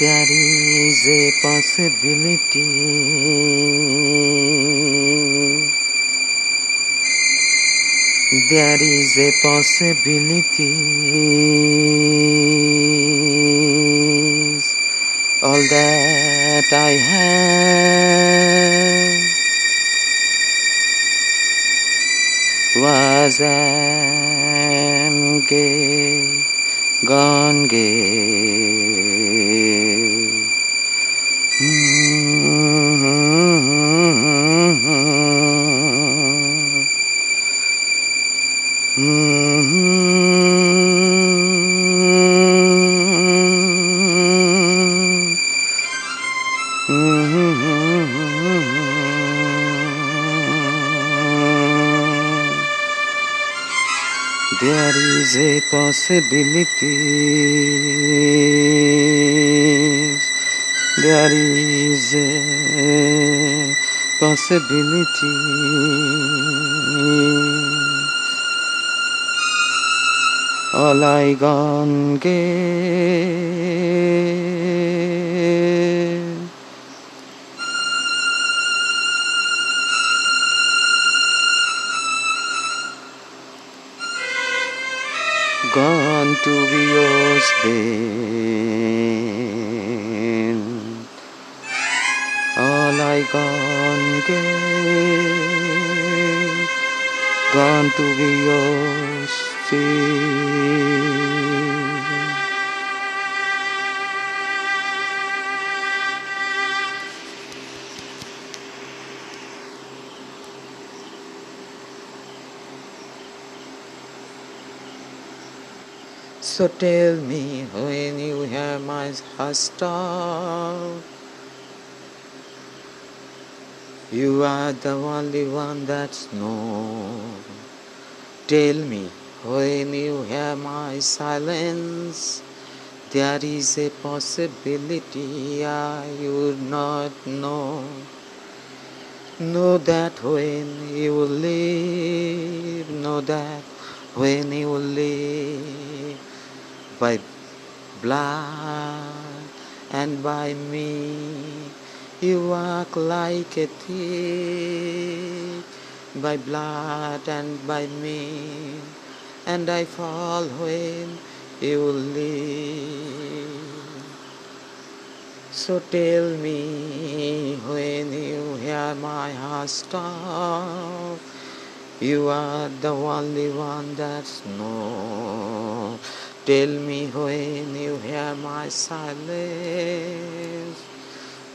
There is a possibility. There is a possibility all that I have was am gay, gone gay. There is a possibility. There is a possibility. All I gone get. gone to Vio's Spain. All I gone gave, gone to Vio's Spain. So tell me when you hear my stop. You are the only one that's known. Tell me when you hear my silence. There is a possibility I would not know. Know that when you leave, know that when you will leave by blood and by me. You walk like a thief by blood and by me, and I fall when you leave. So tell me when you hear my heart stop. You are the only one that's known. Tell me when you hear my silence.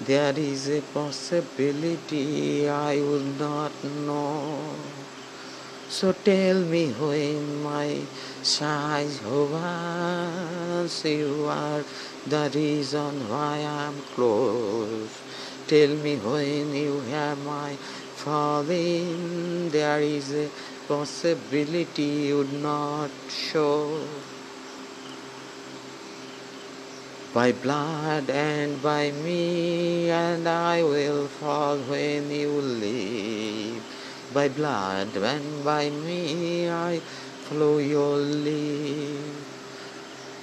There is a possibility I will not know. So tell me when my sighs hovers, you are the reason why I'm close. Tell me when you hear my falling, there is a possibility you would not show. By blood and by me, and I will fall when you leave. By blood and by me, I follow your lead.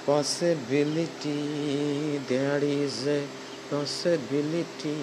Possibility, there is a possibility.